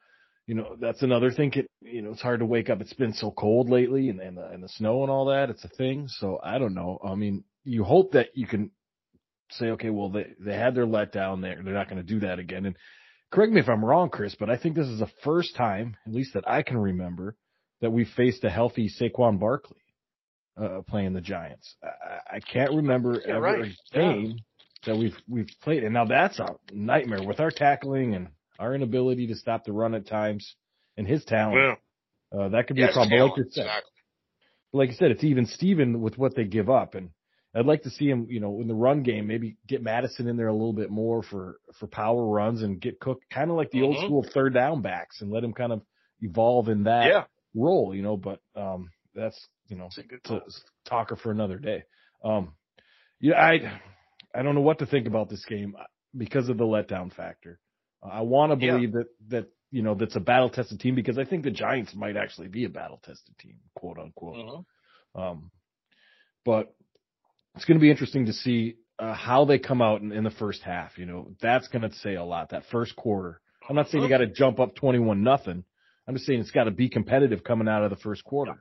you know, that's another thing. It, you know, it's hard to wake up. It's been so cold lately and, and the, and the snow and all that. It's a thing. So I don't know. I mean, you hope that you can say, okay, well, they, they had their letdown there. They're not going to do that again. And correct me if I'm wrong, Chris, but I think this is the first time, at least that I can remember, that we faced a healthy Saquon Barkley, uh, playing the Giants. I, I can't remember yeah, ever right. game yeah. that we've, we've played. And now that's a nightmare with our tackling and our inability to stop the run at times, and his talent. Yeah. Uh, that could be a problem. Talent, like you said, exactly. like you said, it's even Steven with what they give up, and I'd like to see him, you know, in the run game, maybe get Mattison in there a little bit more for for power runs and get Cook kind of like the mm-hmm. old school third down backs, and let him kind of evolve in that yeah. Role, you know. But um, that's you know, to talker for another day. Um, yeah, I I don't know what to think about this game because of the letdown factor. I want to believe yeah. that that you know that's a battle tested team because I think the Giants might actually be a battle tested team, quote unquote. Mm-hmm. Um, but it's going to be interesting to see uh, how they come out in, in, the first half. You know, that's going to say a lot. That first quarter. I'm not saying you got to jump up 21 nothing. I'm just saying it's got to be competitive coming out of the first quarter, yep.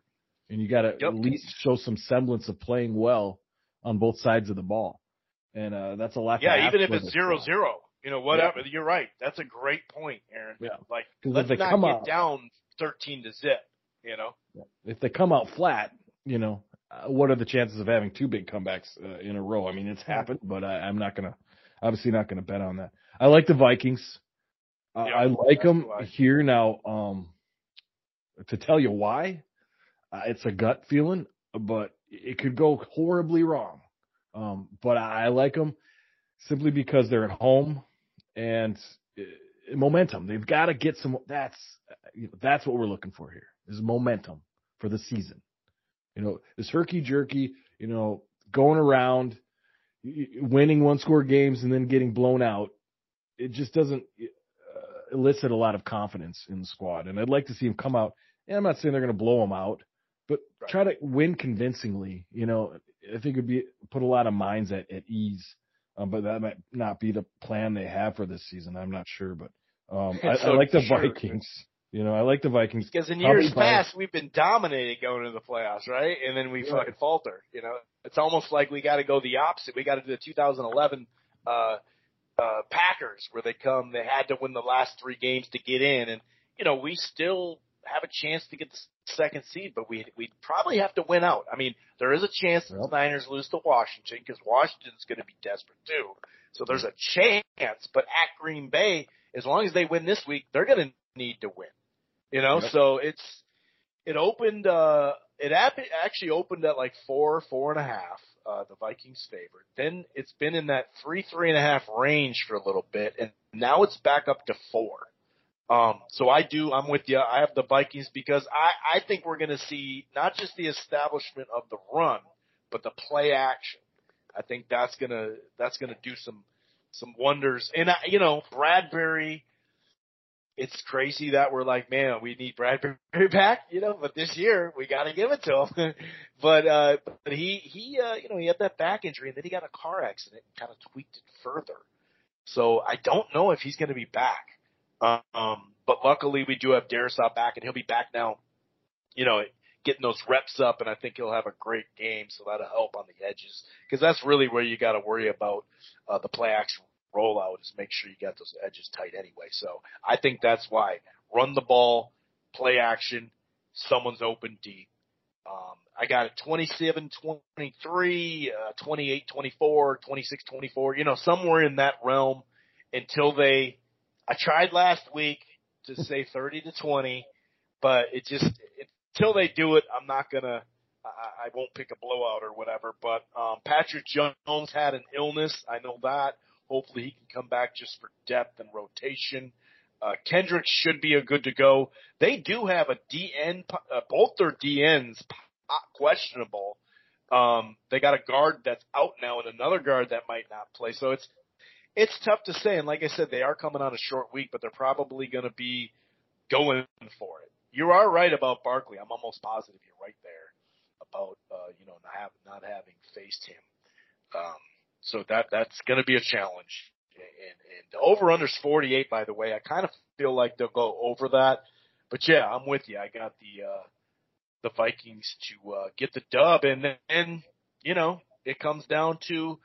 and you got to yep. at least show some semblance of playing well on both sides of the ball. And uh, that's a lot. Yeah, even if it's zero zero. You know, whatever. Yeah. You're right. That's a great point, Aaron. Yeah. Like, let's not get out, down 13 to zip. You know, if they come out flat, you know, uh, what are the chances of having two big comebacks uh, in a row? I mean, it's happened, but I, I'm not gonna, obviously not gonna bet on that. I like the Vikings. Uh, yeah, I like them here now. Um, to tell you why, uh, it's a gut feeling, but it could go horribly wrong. Um, but I, like them simply because they're at home and uh, momentum. They've got to get some. That's that's what we're looking for here. Is momentum for the season. You know, this herky jerky. You know, going around, winning one score games and then getting blown out. It just doesn't uh, elicit a lot of confidence in the squad. And I'd like to see them come out. And I'm not saying they're going to blow them out, but right. try to win convincingly. You know, I think it'd be put a lot of minds at, at ease um, but that might not be the plan they have for this season. I'm not sure, but um, I, so I, like the sure. Vikings. You know, I like the Vikings because in years past we've been dominated going into the playoffs, right? And then we yeah. fucking falter. You know, it's almost like we got to go the opposite. We got to do the 2011 uh, uh, Packers where they come. They had to win the last three games to get in, and you know we still have a chance to get the second seed, but we we probably have to win out. I mean, there is a chance yep. the Niners lose to Washington because Washington's going to be desperate too. So there's a chance, but at Green Bay, as long as they win this week, they're going to need to win. You know, yep. so it's it opened. uh It actually opened at like four, four and a half. Uh, the Vikings favorite. Then it's been in that three, three and a half range for a little bit, and now it's back up to four. Um, so I do, I'm with you. I have the Vikings because I, I think we're going to see not just the establishment of the run, but the play action. I think that's going to, that's going to do some, some wonders. And I, you know, Bradbury, it's crazy that we're like, man, we need Bradbury back, you know, but this year we got to give it to him. but, uh, but he, he, uh, you know, he had that back injury and then he got a car accident and kind of tweaked it further. So I don't know if he's going to be back. Um, but luckily we do have Darrisaw back and he'll be back now, you know, getting those reps up and I think he'll have a great game. So that'll help on the edges because that's really where you got to worry about, uh, the play action rollout is make sure you got those edges tight anyway. So I think that's why run the ball, play action, someone's open deep. Um, I got it 27, 23, uh, 28, 24, 26, 24, you know, somewhere in that realm until they, I tried last week to say 30 to 20, but it just, it, until they do it, I'm not gonna, I, I won't pick a blowout or whatever, but, um, Patrick Jones had an illness. I know that. Hopefully he can come back just for depth and rotation. Uh, Kendrick should be a good to go. They do have a DN, uh, both their DNs questionable. Um, they got a guard that's out now and another guard that might not play. So it's, it's tough to say. And like I said, they are coming on a short week, but they're probably going to be going for it. You are right about Barkley. I'm almost positive you're right there about, uh, you know, not, have, not having faced him. Um, so that that's going to be a challenge. And, and over under's 48, by the way. I kind of feel like they'll go over that. But yeah, I'm with you. I got the uh, the Vikings to uh, get the dub, and then you know it comes down to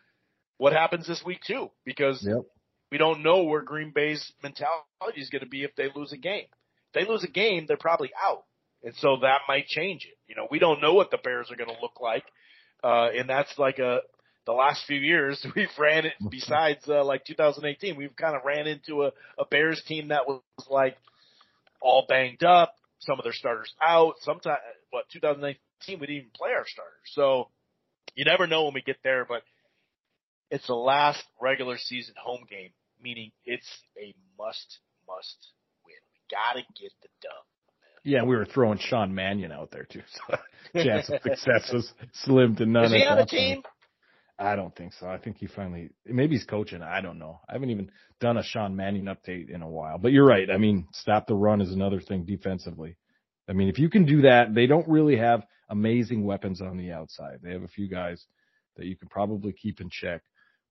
what happens this week too, because yep. we don't know where Green Bay's mentality is going to be if they lose a game. If they lose a game, they're probably out, and so that might change it. You know, we don't know what the Bears are going to look like, uh, and that's like a the last few years we've ran it besides uh, like 2018 we've kind of ran into a, a Bears team that was like all banged up some of their starters out sometime what 2019 we didn't even play our starters so you never know when we get there but it's the last regular season home game meaning it's a must must win we got to get the dub yeah, we were throwing Sean Mannion out there too. So chance of success was slim to none. Is he on the team? I don't think so. I think he finally, maybe he's coaching. I don't know. I haven't even done a Sean Mannion update in a while, but you're right. I mean, stop the run is another thing defensively. I mean, if you can do that, they don't really have amazing weapons on the outside. They have a few guys that you can probably keep in check,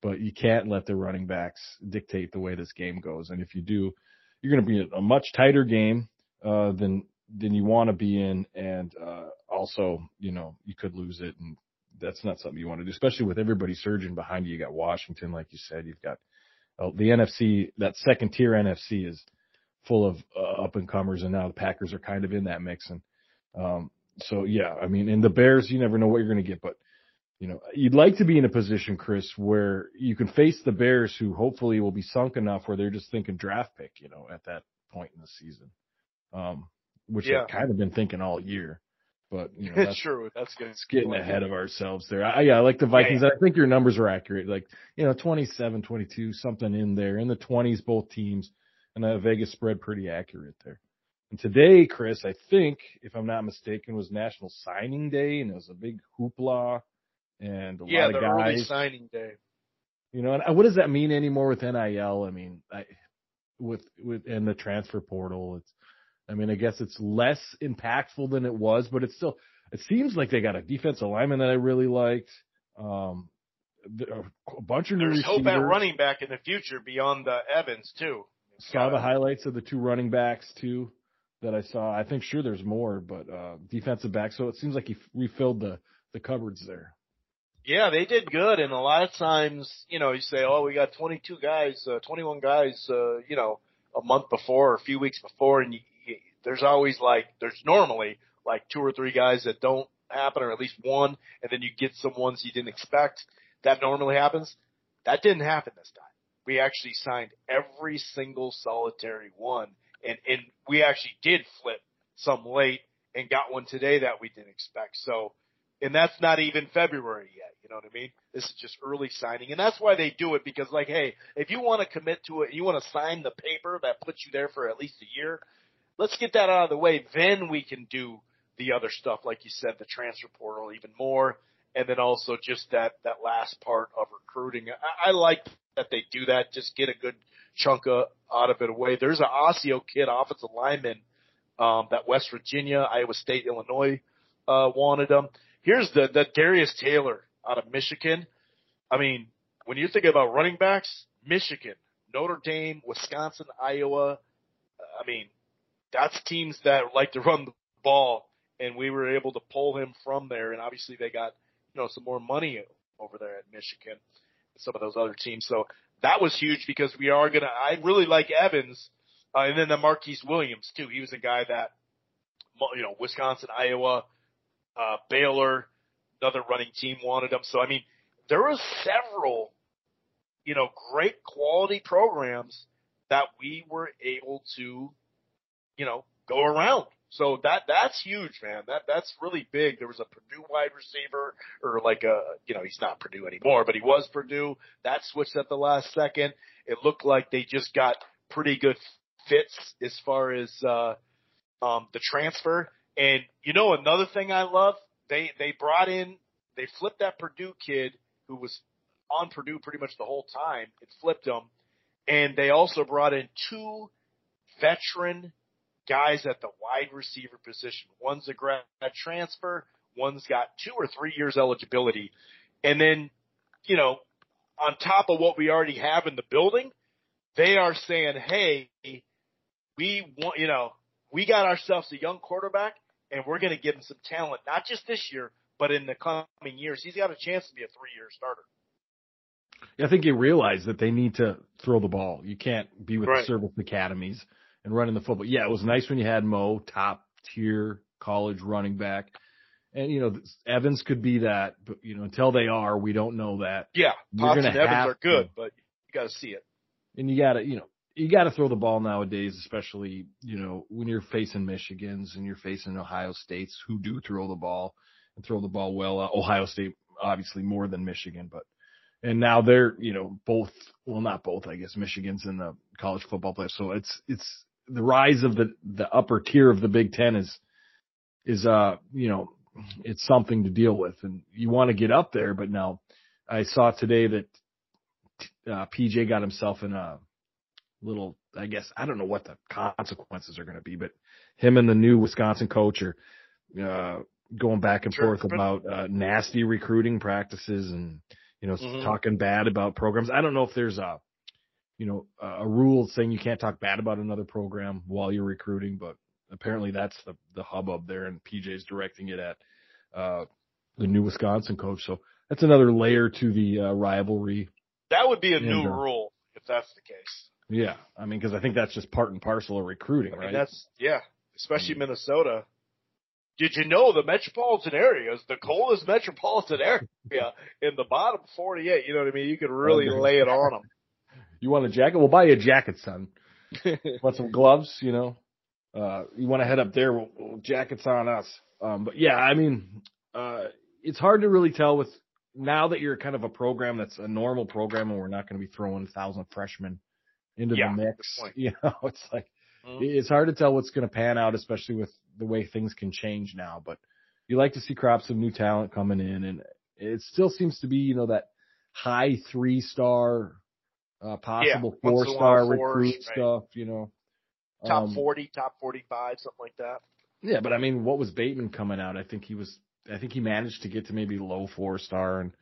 but you can't let the running backs dictate the way this game goes. And if you do, you're going to be a much tighter game, uh, than, than you want to be in. And, uh, also, you know, you could lose it and that's not something you want to do, especially with everybody surging behind you. You got Washington, like you said, you've got uh, the NFC, that second tier NFC is full of uh, up and comers, and now the Packers are kind of in that mix. And um, so, yeah, I mean, in the Bears, you never know what you're going to get, but you know, you'd like to be in a position, Chris, where you can face the Bears, who hopefully will be sunk enough where they're just thinking draft pick, you know, at that point in the season, um, which yeah. I've kind of been thinking all year. But you know, that's true. That's good. It's getting ahead of ourselves there. I, yeah, I like the Vikings. Yeah, yeah. I think your numbers are accurate. Like, you know, 27, 22, something in there in the 20s, both teams. And uh, Vegas spread pretty accurate there. And today, Chris, I think, if I'm not mistaken, was National Signing Day, and it was a big hoopla, and a yeah, lot of the guys. early signing day. You know, and what does that mean anymore with NIL? I mean, I, with with and the transfer portal, it's I mean, I guess it's less impactful than it was, but it's still, it seems like they got a defensive lineman that I really liked. Um, a bunch of new There's receivers. hope at running back in the future beyond uh, Evans too. Saw the highlights of the two running backs too that I saw. I think sure there's more, but uh defensive back. So it seems like he refilled the the cupboards there. Yeah, they did good, and a lot of times, you know, you say, "Oh, we got 22 guys, uh, 21 guys," uh, you know, a month before or a few weeks before, and you, there's always like, there's normally like two or three guys that don't happen or at least one and then you get some ones you didn't expect. That normally happens. That didn't happen this time. We actually signed every single solitary one and, and we actually did flip some late and got one today that we didn't expect. So, and that's not even February yet. You know what I mean? This is just early signing. And that's why they do it because like, hey, if you want to commit to it, you want to sign the paper that puts you there for at least a year, let's get that out of the way. Then we can do the other stuff, like you said, the transfer portal even more. and then also just that that last part of recruiting. I, I like that they do that. Just get a good chunk of, out of it away. There's an Osseo kid, offensive lineman, um, that West Virginia, Iowa State, Illinois uh, wanted him. Here's the the Darius Taylor out of Michigan. I mean, when you're thinking about running backs, Michigan, Notre Dame, Wisconsin, Iowa. I mean, that's teams that like to run the ball, and we were able to pull him from there. And obviously, they got you know some more money over there at Michigan, and some of those other teams. So that was huge because we are gonna. I really like Evans, uh, and then the Marquise Williams too. He was a guy that you know Wisconsin, Iowa, uh, Baylor, another running team wanted him. So I mean, there was several you know, great quality programs that we were able to, you know, go around. So that that's huge, man. That that's really big. There was a Purdue wide receiver, or like a, you know, he's not Purdue anymore, but he was Purdue. That switched at the last second. It looked like they just got pretty good fits as far as uh, um, the transfer. And you know, another thing I love, they they brought in, they flipped that Purdue kid who was on Purdue pretty much the whole time. It flipped them. And they also brought in two veteran guys at the wide receiver position. One's a grad transfer. One's got two or three years eligibility. And then, you know, on top of what we already have in the building, they are saying, Hey, we want, you know, we got ourselves a young quarterback and we're going to give him some talent, not just this year, but in the coming years. He's got a chance to be a three year starter. Yeah, I think you realize that they need to throw the ball. You can't be with Right. the service academies and running the football. Yeah, it was nice when you had Mo, top tier college running back. And, you know, Evans could be that, but, you know, until they are, we don't know that. Yeah, Potts and Evans are good, to. but you got to see it. And you gotta, you know, you gotta throw the ball nowadays, especially, you know, when you're facing Michigans and you're facing Ohio States who do throw the ball and throw the ball well. Uh, Ohio State, obviously more than Michigan, but, and now they're, you know, both, well, not both, I guess, Michigan's in the college football play. So it's, it's the rise of the, the upper tier of the Big Ten is, is, uh, you know, it's something to deal with and you want to get up there, but now I saw today that uh, PJ got himself in a little, I guess, I don't know what the consequences are going to be, but him and the new Wisconsin coach are, uh, going back and Sure. forth about, uh, nasty recruiting practices and, you know, Mhm. talking bad about programs. I don't know if there's a, you know, a rule saying you can't talk bad about another program while you're recruiting, but apparently that's the, the hubbub there and PJ's directing it at, uh, the new Wisconsin coach. So that's another layer to the, uh, rivalry. That would be a new uh, rule if that's the case. Yeah, I mean, because I think that's just part and parcel of recruiting, I mean, right? that's yeah, especially Mm. Minnesota. Did you know the metropolitan area is the coldest metropolitan area in the bottom 48? You know what I mean? You could really Okay. lay it on them. you want a jacket? We'll buy you a jacket, son. Want some gloves? You know, uh, you want to head up there? Well, well, jackets on us. Um, but yeah, I mean, uh, it's hard to really tell with now that you're kind of a program that's a normal program and we're not going to be throwing a thousand freshmen into Yeah, the mix. You know, it's like Mhm. it's hard to tell what's going to pan out, especially with the way things can change now. But you like to see crops of new talent coming in, and it still seems to be, you know, that high three star, uh, possible once four star recruit right. stuff, you know. top Um, 40, top 45, something like that. Yeah, but I mean, what was Bateman coming out? I think he was, I think he managed to get to maybe low four star, and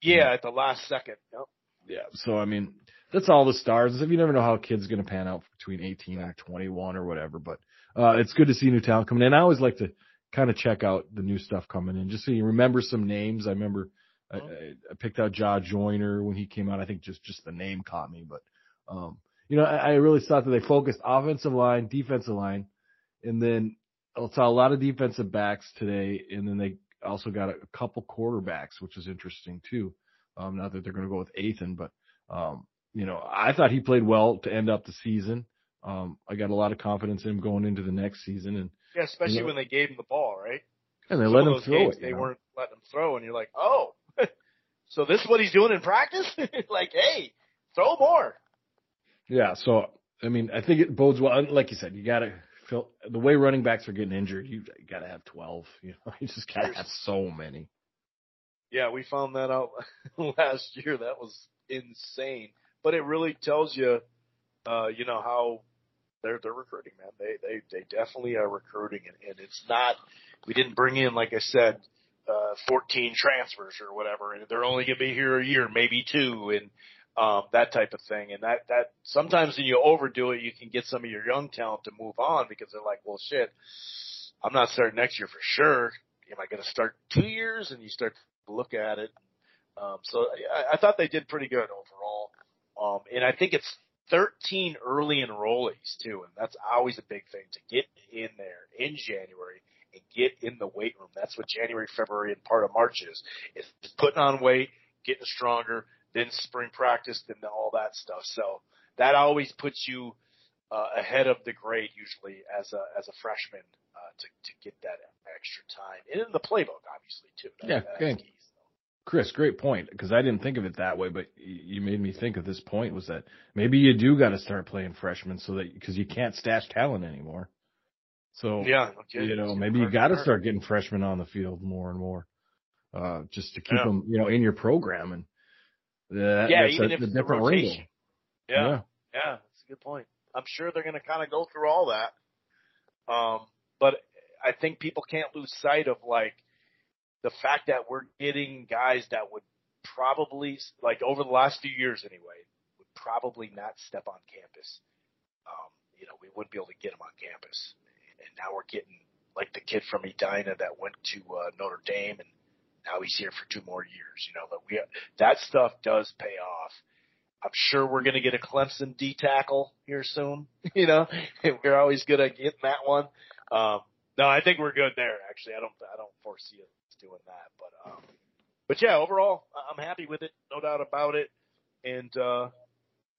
Yeah, at the last second. Yep. yeah. So I mean, that's all the stars. If you never know how a kid's going to pan out between 18 and 21 or whatever, but uh, it's good to see new talent coming in. I always like to kind of check out the new stuff coming in, just so you remember some names. I remember I, I I picked out Jah Joyner when he came out. I think just just the name caught me, but um, you know, I, I really thought that they focused offensive line, defensive line, and then I saw a lot of defensive backs today, and then they also got a, a couple quarterbacks, which is interesting too. Um, not that they're going to go with Athan, but um, you know, I thought he played well to end up the season. Um, I got a lot of confidence in him going into the next season, and Yeah, especially You know- when they gave him the ball, right? and they let him throw it. They know? weren't letting him throw, and you're like, oh, so this is what he's doing in practice? like, hey, throw more. Yeah, so I mean, I think it bodes well. Like you said, you got to fill the way running backs are getting injured. You, you got to have twelve. You know, you just got to have so many. Yeah, we found that out last year. That was insane. But it really tells you, uh, you know, how they're they're recruiting, man. They they they definitely are recruiting, and, and it's not. We didn't bring in, like I said, uh, 14 transfers or whatever, and they're only going to be here a year, maybe two, and um, that type of thing. And that that sometimes when you overdo it, you can get some of your young talent to move on because they're like, well, shit, I'm not starting next year for sure. Am I going to start two years? And you start to look at it. Um, so I, I thought they did pretty good overall. Um, and I think it's 13 early enrollees too, and that's always a big thing to get in there in January and get in the weight room. That's what January, February, and part of March is. Is putting on weight, getting stronger, then spring practice, then all that stuff. So that always puts you uh, ahead of the grade usually as a as a freshman uh, to to get that extra time and in the playbook obviously too. That, yeah, good. Key. Chris, great point because I didn't think of it that way, but you made me think of this point was that maybe you do got to start playing freshmen so that because you can't stash talent anymore. So yeah, okay. you know maybe you got to start getting freshmen on the field more and more, uh, just to keep yeah. them you know in your program and that, yeah, that's even a, if a different wrinkle. Yeah, yeah, yeah, that's a good point. I'm sure they're going to kind of go through all that. Um, but I think people can't lose sight of like the fact that we're getting guys that would probably like over the last few years anyway would probably not step on campus. Um, you know, we wouldn't be able to get them on campus, and now we're getting like the kid from Edina that went to uh, Notre Dame and now he's here for two more years. You know, but we that stuff does pay off. I'm sure we're going to get a Clemson D tackle here soon. You know, we're always good at getting that one. Um, no, I think we're good there. Actually, I don't, I don't foresee us doing that. But, um, but yeah, overall, I'm happy with it, no doubt about it. And uh,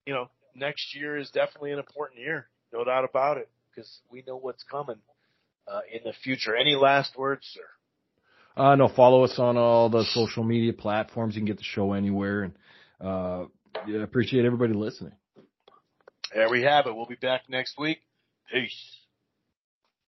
you know, next year is definitely an important year, no doubt about it, because we know what's coming uh, in the future. Any last words, sir? Uh, no, follow us on all the social media platforms. You can get the show anywhere, and uh, yeah, appreciate everybody listening. There we have it. We'll be back next week. Peace.